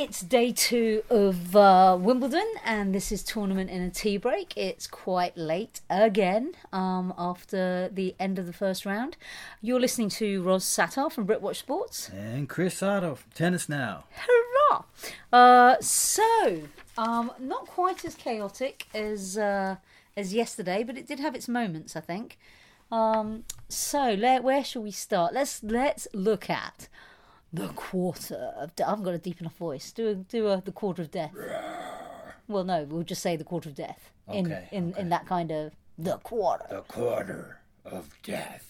It's day two of uh, Wimbledon, and this is tournament in a tea break. It's quite late again um, after the end of the first round. You're listening to Ros Satar from Britwatch Sports. And Chris Oddo from Tennis Now. Hurrah! Uh, so, um, not quite as chaotic as uh, as yesterday, but it did have its moments, I think. Um, so, where shall we start? Let's let's look at the quarter of. death. I haven't got a deep enough voice. Do a, do a, the quarter of death. Well, no, we'll just say the quarter of death in Okay, in, okay. in that kind of the quarter. The quarter of death.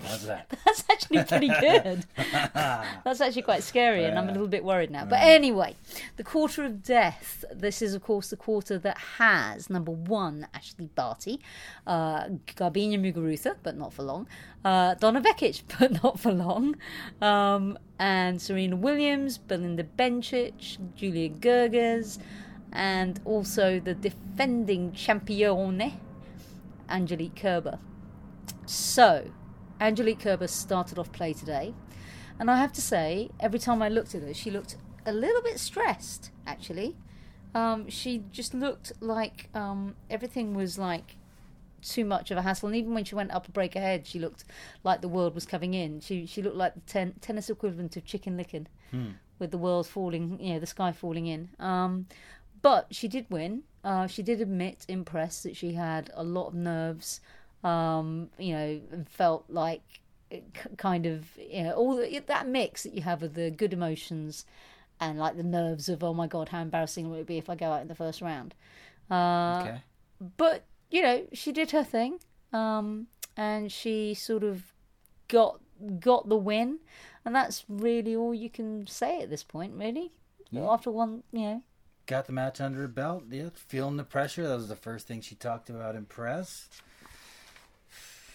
How's that? That's actually pretty good. That's actually quite scary, and I'm a little bit worried now. But anyway, the quarter of death. This is, of course, the quarter that has number one Ashley Barty, uh, Garbiñe Muguruza, but not for long, uh, Donna Vekic, but not for long, um, and Serena Williams, Belinda Bencic, Julia Görges, and also the defending champione, Angelique Kerber. So, Angelique Kerber started off play today, and I have to say, every time I looked at her, she looked a little bit stressed. Actually, um, she just looked like um, everything was like too much of a hassle. And even when she went up a break ahead, she looked like the world was coming in. She she looked like the ten- tennis equivalent of chicken licking, with the world falling, you know, the sky falling in. Um, but she did win. Uh, she did admit in press that she had a lot of nerves. Um, you know, felt like kind of you know all the, that mix that you have of the good emotions and like the nerves of oh my god how embarrassing would it be if I go out in the first round. Uh, Okay. but you know she did her thing um and she sort of got got the win and that's really all you can say at this point really after one you know Got the match under her belt. Yeah, feeling the pressure. That was the first thing she talked about in press.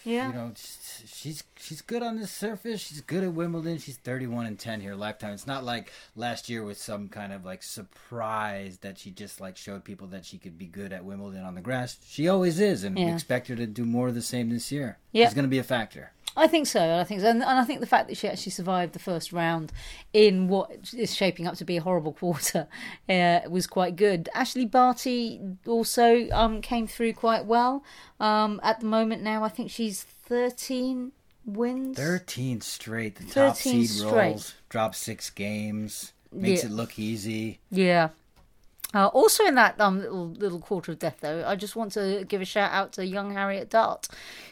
Yeah You know, she's she's- good on the surface. She's good at Wimbledon. She's 31 and 10 here lifetime. It's not like last year with some kind of like surprise that she just like showed people that she could be good at Wimbledon on the grass. She always is, and we expect her to do more of the same this year. Yeah. She's going to be a factor. I think so. I think so, and, and I think the fact that she actually survived the first round in what is shaping up to be a horrible quarter uh, was quite good. Ashley Barty also um, came through quite well. Um, at the moment now, I think she's thirteen wins. 13 straight. The top seed straight. rolls, drops six games, makes Yeah. it look easy. Yeah. Uh, also in that um, little little quarter of death, though, I just want to give a shout out to young Harriet Dart,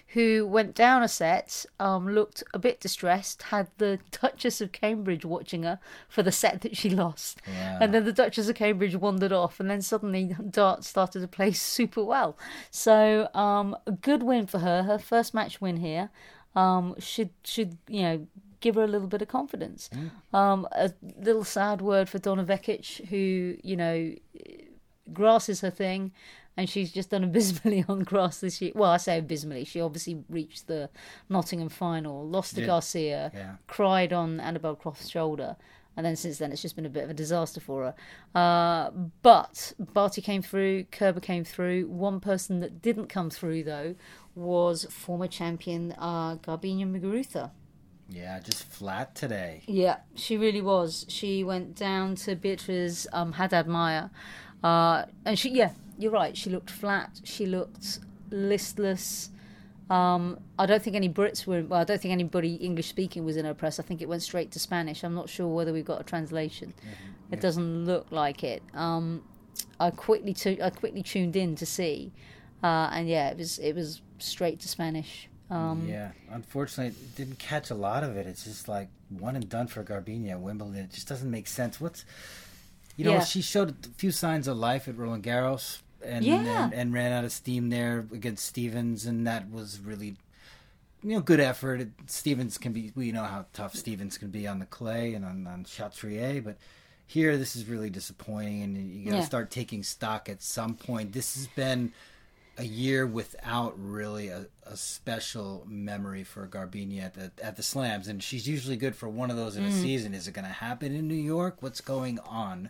who went down a set, um, looked a bit distressed, had the Duchess of Cambridge watching her for the set that she lost, Wow. and then the Duchess of Cambridge wandered off, and then suddenly Dart started to play super well. So um, a good win for her, her first match win here. Um, should should you know give her a little bit of confidence. Um, a little sad word for Donna Vekic, who you know grass is her thing, and she's just done abysmally on grass this year. Well, I say abysmally. She obviously reached the Nottingham final, lost to Did. Garcia, Yeah. cried on Annabel Croft's shoulder. And then since then, it's just been a bit of a disaster for her. Uh, but Barty came through, Kerber came through. One person that didn't come through, though, was former champion uh, Garbiñe Muguruza. Yeah, just flat today. Yeah, she really was. She went down to Beatriz um, Haddad Maia, uh, and she, yeah, you're right. She looked flat. She looked listless. Um, I don't think any Brits were. Well, I don't think anybody English speaking was in her press. I think it went straight to Spanish. I'm not sure whether we've got a translation. It doesn't look like it. Um, I quickly tu- I quickly tuned in to see, uh, and yeah, it was it was straight to Spanish. Um, yeah, unfortunately, didn't catch a lot of it. It's just like one and done for Garbiñe at Wimbledon. It just doesn't make sense. What's, you know, Yeah. she showed a few signs of life at Roland Garros and, Yeah. and and ran out of steam there against Stephens, and that was really, you know, good effort. Stephens can be, we know how tough Stephens can be on the clay and on on Chatrier, but. Here, this is really disappointing, and you got to Yeah. start taking stock at some point. This has been a year without really a, a special memory for Garbiñe at the at the slams, and she's usually good for one of those in Mm. a season. Is it going to happen in New York? What's going on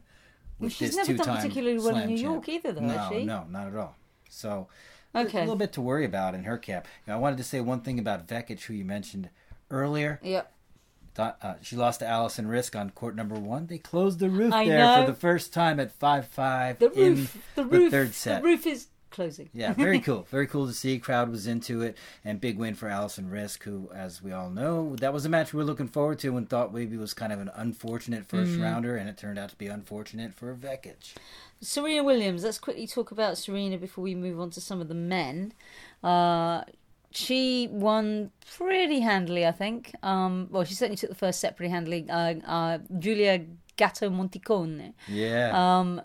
with she's this never done particularly well in slam New champ? York either, though, No, has she? no, not at all. So Okay. a little bit to worry about in her camp. Now, I wanted to say one thing about Vekic, who you mentioned earlier. Yep. Uh, she lost to Alison Riske on court number one. They closed the roof I there know. for the first time at five five The in roof, the the roof, third set. the roof is closing. Yeah, very cool. Very cool to see. Crowd was into it, and big win for Alison Riske, who, as we all know, that was a match we were looking forward to and thought maybe was kind of an unfortunate first Mm. rounder, and it turned out to be unfortunate for Vekic. Serena Williams. Let's quickly talk about Serena before we move on to some of the men. Uh, she won pretty handily, I think. Um, well, she certainly took the first set pretty handily. Uh, uh, Giulia Gatto Monticone Yeah. um,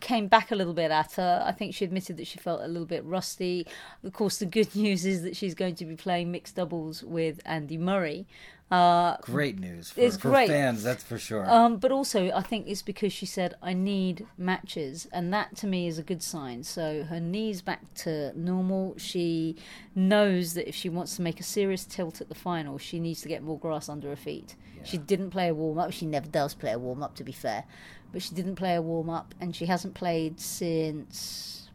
came back a little bit at her. I think she admitted that she felt a little bit rusty. Of course, the good news is that she's going to be playing mixed doubles with Andy Murray. Uh, great news for, it's for great. fans, that's for sure. um, but also, I think it's because she said, I need matches. And that to me is a good sign. So her knee's back to normal. She knows that if she wants to make a serious tilt at the final, she needs to get more grass under her feet. She didn't play a warm up. She never does play a warm up, to be fair. But she didn't play a warm up. And she hasn't played since.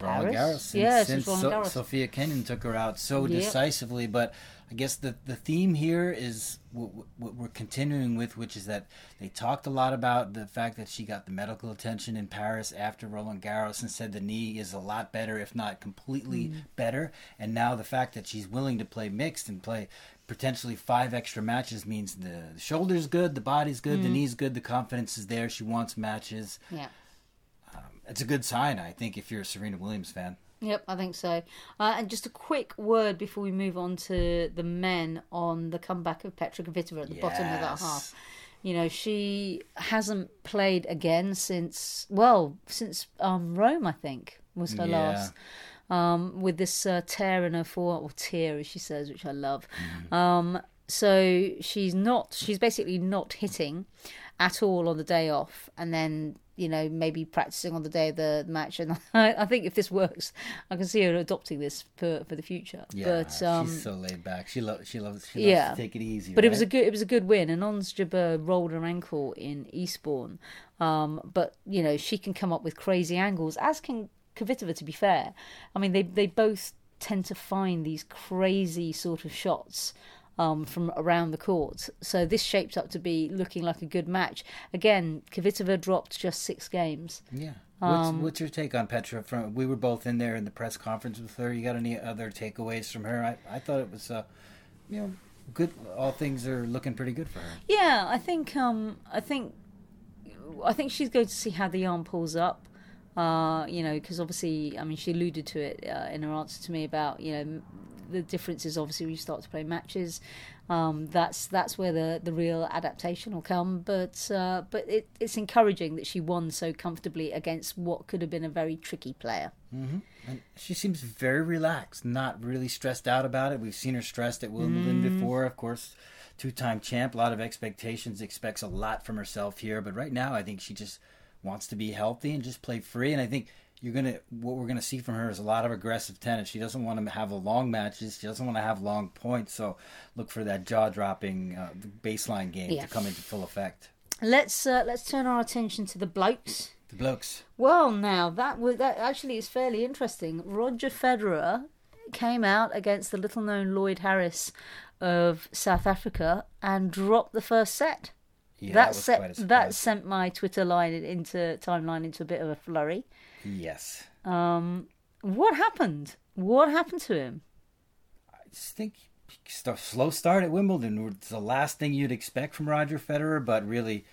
Roland Garros? Yeah, since since so- Sofia Kenin took her out so Yep. decisively. But I guess the, the theme here is what, what we're continuing with, which is that they talked a lot about the fact that she got the medical attention in Paris after Roland Garros and said the knee is a lot better, if not completely Mm. better. And now the fact that she's willing to play mixed and play potentially five extra matches means the shoulder's good, the body's good, the Mm. knee's good, the confidence is there. She wants matches. Yeah. It's a good sign, I think, if you're a Serena Williams fan. Yep, I think so. Uh, and just a quick word before we move on to the men on the comeback of Petra Kvitova at the bottom of that half. You know, she hasn't played again since well, since um, Rome, I think, was her Yeah. last. Um, with this uh, tear in her fore or tear, as she says, which I love. Mm-hmm. Um, so she's not. She's basically not hitting at all on the day off, and then you know maybe practicing on the day of the match. And I, I think if this works, I can see her adopting this for for the future. Yeah, but um, she's so laid back. She loves she loves she yeah. loves to take it easy. but it was a good it was a good win. And Ons Jabeur rolled her ankle in Eastbourne, um, but you know she can come up with crazy angles, as can Kvitova. To be fair, I mean they they both tend to find these crazy sort of shots. Um, from around the court, so this shaped up to be looking like a good match. Again, Kvitova dropped just six games. yeah. What's, um, what's your take on Petra? From we were both in there in the press conference with her. You got any other takeaways from her? I, I thought it was uh, you know good. All things are looking pretty good for her. Yeah, I think um, I think I think she's going to see how the yarn pulls up. Uh, you know, because obviously, I mean, she alluded to it uh, in her answer to me about you know the difference is obviously when you start to play matches. Um, that's that's where the, the real adaptation will come. But uh, but it, it's encouraging that she won so comfortably against what could have been a very tricky player. hmm And she seems very relaxed, not really stressed out about it. We've seen her stressed at Wimbledon Mm. before, of course. Two-time champ, a lot of expectations, expects a lot from herself here. But right now, I think she just wants to be healthy and just play free. And I think you're gonna what we're gonna see from her is a lot of aggressive tennis. She doesn't want to have a long matches. She doesn't want to have long points. So look for that jaw-dropping uh, baseline game Yeah. to come into full effect. Let's uh, let's turn our attention to the blokes. The blokes. Well, now that was that actually is fairly interesting. Roger Federer came out against the little-known Lloyd Harris of South Africa and dropped the first set. Yeah, that that was set quite a that sent my Twitter line into timeline into a bit of a flurry. Yes. Um, what happened? What happened to him? I just think st- slow start at Wimbledon. was the last thing you'd expect from Roger Federer, but really,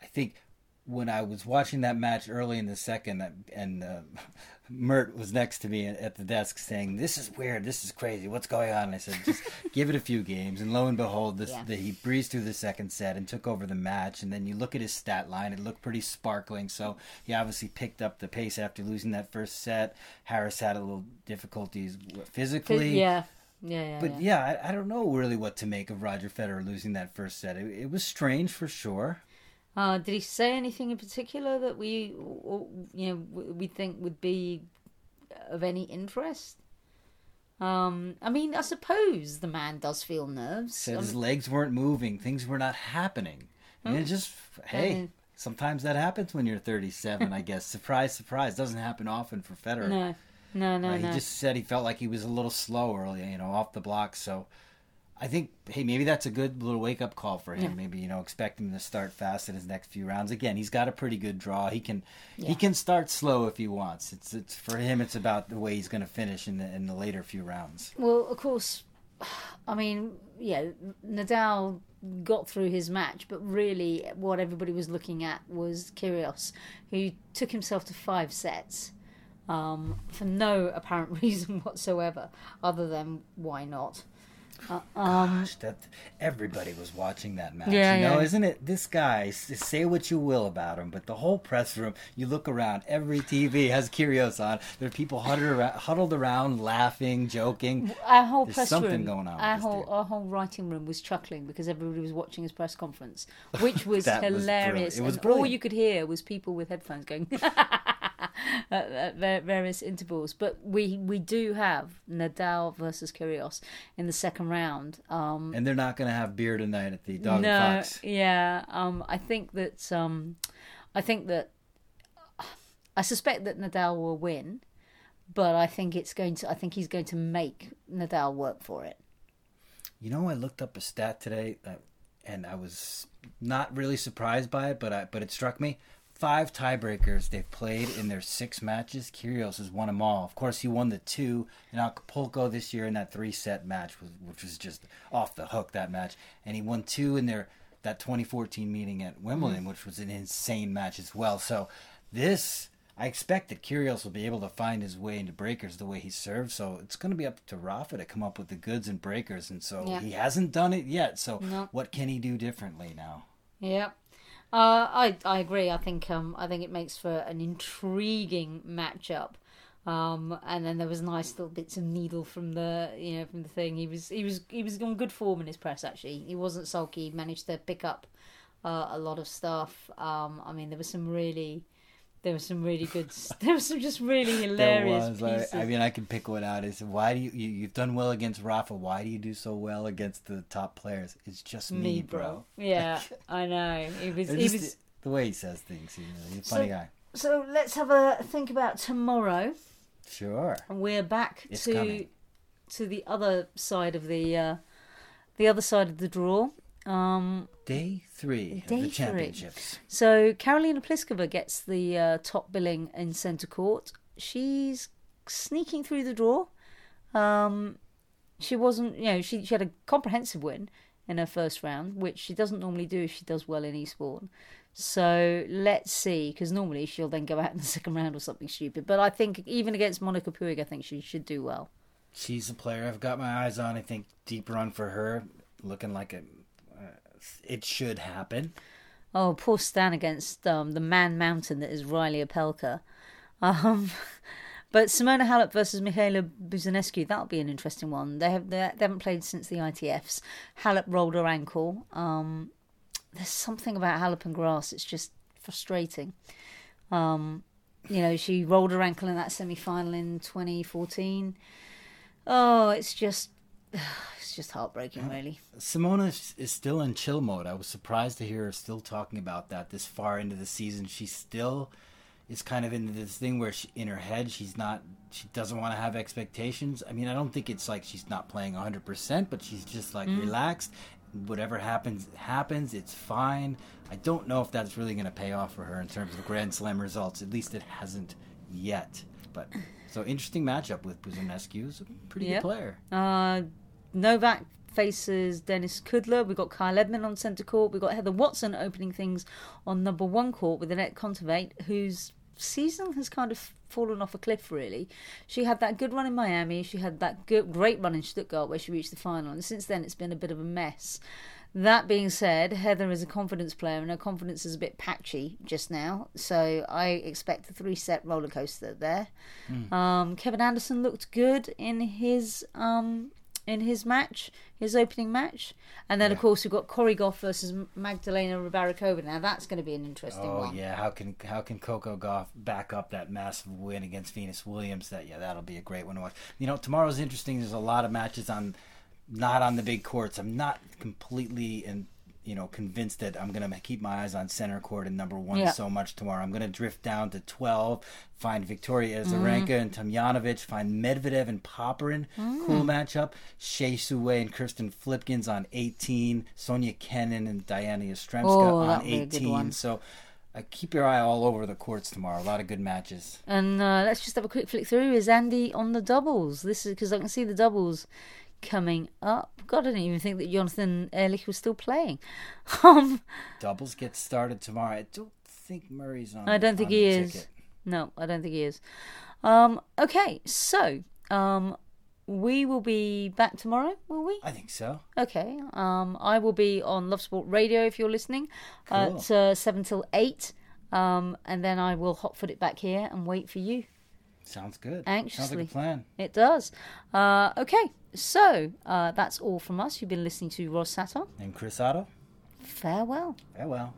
I think when I was watching that match early in the second, and uh, Mert was next to me at the desk saying, "This is weird. This is crazy. What's going on?" And I said, "Just give it a few games." And lo and behold, this, Yeah. the, he breezed through the second set and took over the match. And then you look at his stat line; it looked pretty sparkling. So he obviously picked up the pace after losing that first set. Harris had a little difficulties physically. Yeah, yeah, yeah. But yeah. yeah, I, I don't know really what to make of Roger Federer losing that first set. It, it was strange for sure. Uh, did he say anything in particular that we, or, you know, we think would be of any interest? Um, I mean, I suppose the man does feel nerves. Said I his mean, legs weren't moving, things were not happening. And it just, hey, mean- sometimes that happens when you're 37, I guess. Surprise, surprise. Doesn't happen often for Federer. no, no, no, Uh, he no. just said he felt like he was a little slow early, you know, off the block. So I think hey maybe that's a good little wake up call for him. Maybe you know expect him to start fast in his next few rounds. Again, he's got a pretty good draw. He can he can start slow if he wants. It's it's for him. It's about the way he's going to finish in the in the later few rounds. Well, of course, I mean, yeah, Nadal got through his match, but really what everybody was looking at was Kyrgios, who took himself to five sets um, for no apparent reason whatsoever, other than why not. Uh, um, Gosh, that everybody was watching that match. Yeah, you know, yeah. isn't it? This guy, say what you will about him, but the whole press room, you look around, every TV has Kyrgios on. There are people huddled around, huddled around laughing, joking. our whole There's press something room, going on our whole our whole writing room was chuckling because everybody was watching his press conference, which was That was hilarious. It was and all you could hear was people with headphones going at, at various intervals. But we we do have Nadal versus Kyrgios in the second round. Um, And they're not going to have beer tonight at the Dog no, and Fox. yeah. Um, I think that um, I think that I suspect that Nadal will win, but I think it's going to. I think he's going to make Nadal work for it. You know, I looked up a stat today, uh, and I was not really surprised by it, but I, but it struck me. Five tiebreakers they've played in their six matches. Kyrgios has won them all. Of course, he won the two in Acapulco this year in that three-set match, which was just off the hook. That match, and he won two in their that 2014 meeting at Wimbledon, mm. which was an insane match as well. So this. I expect that Kyrgios will be able to find his way into breakers the way he serves. So it's going to be up to Rafa to come up with the goods and breakers. And so Yeah. he hasn't done it yet. So No. what can he do differently now? Yeah. Uh, I I agree. I think um I think it makes for an intriguing matchup. Um, and then there was nice little bits of needle from the you know from the thing. He was he was he was on good form in his press actually. He wasn't sulky. He managed to pick up uh, a lot of stuff. Um, I mean there was some really there was some really good. There was some just really hilarious There was, like. I mean, I can pick one out. Is why do you, you you've done well against Rafa? Why do you do so well against the top players? It's just me, bro. Yeah, I know. He was. Just was. the way he says things. You know, he's a So- funny guy. So let's have a think about tomorrow. Sure. And we're back It's to coming. to the other side of the uh, the other side of the draw. Um, Day three Day of the three. championships. so Karolina Pliskova gets the uh, top billing in centre court. She's sneaking through the draw. Um, she wasn't, you know, she she had a comprehensive win in her first round, which she doesn't normally do if she does well in Eastbourne. So let's see, because normally she'll then go out in the second round or something stupid. But I think even against Monica Puig, I think she should do well. She's a player I've got my eyes on. I think deep run for her, looking like a. It should happen. Oh, poor Stan against um, the man mountain that is Reilly Opelka. Um, but Simona Halep versus Mihaela Buzarnescu, that'll be an interesting one. They have they haven't played since the ITFs. Halep rolled her ankle. Um, there's something about Halep and grass. It's just frustrating. Um, you know, she rolled her ankle in that semi final in 2014. Oh, it's just it's just heartbreaking, really. Simona is- still in chill mode. I was surprised to hear her still talking about that this far into the season. She still is kind of in this thing where she, in her head she's not she doesn't want to have expectations. I mean, I don't think it's like she's not playing 100%, but she's just like relaxed. Whatever happens happens. It's fine. I don't know if that's really going to pay off for her in terms of Grand Slam results. At least it hasn't yet. But so interesting matchup with Buzarnescu. Who's a pretty Yeah. good player. Uh, Novak faces Denis Kudla. We've got Kyle Edmund on centre court. We've got Heather Watson opening things on number one court with Anett Kontaveit, whose season has kind of fallen off a cliff, really. She had that good run in Miami. She had that good, great run in Stuttgart where she reached the final. And since then, it's been a bit of a mess. That being said, Heather is a confidence player, and her confidence is a bit patchy just now. So I expect a three-set roller coaster there. Um, Kevin Anderson looked good in his um, in his match, his opening match, and then of course we've got Cori Gauff versus Magdalena Rybarikova. Now that's going to be an interesting Oh one. yeah, how can how can Coco Gauff back up that massive win against Venus Williams? That yeah, that'll be a great one to watch. You know, tomorrow's interesting. There's a lot of matches on, not on the big courts. I'm not completely in, you know convinced that I'm gonna keep my eyes on center court and number one Yeah. so much tomorrow. I'm gonna drift down to 12, find Victoria Mm-hmm. Azarenka and Tomljanovic, find Medvedev and Popyrin, cool Mm. matchup. Shea Sue and Kirsten Flipkens on 18, Sofia Kenin and Dayana Yastremska Oh, on that'll be a good 18. So. Uh, keep your eye all over the courts tomorrow. A lot of good matches. And uh, let's just have a quick flick through. Is Andy on the doubles? This is because I can see the doubles coming up. God, I didn't even think that Jonathan Erlich was still playing. Um, Doubles get started tomorrow. I don't think Murray's on. I don't think he is. ticket. No, I don't think he is. Um, okay, so um, we will be back tomorrow, will we? I think so. Okay. Um, I will be on Love Sport Radio if you're listening Cool. at uh, 7 till 8. Um, and then I will hot foot it back here and wait for you. Sounds good. Sounds like a plan. It does. Uh, okay, so uh, that's all from us. You've been listening to Ros Satar. And Chris Oddo, Farewell. farewell.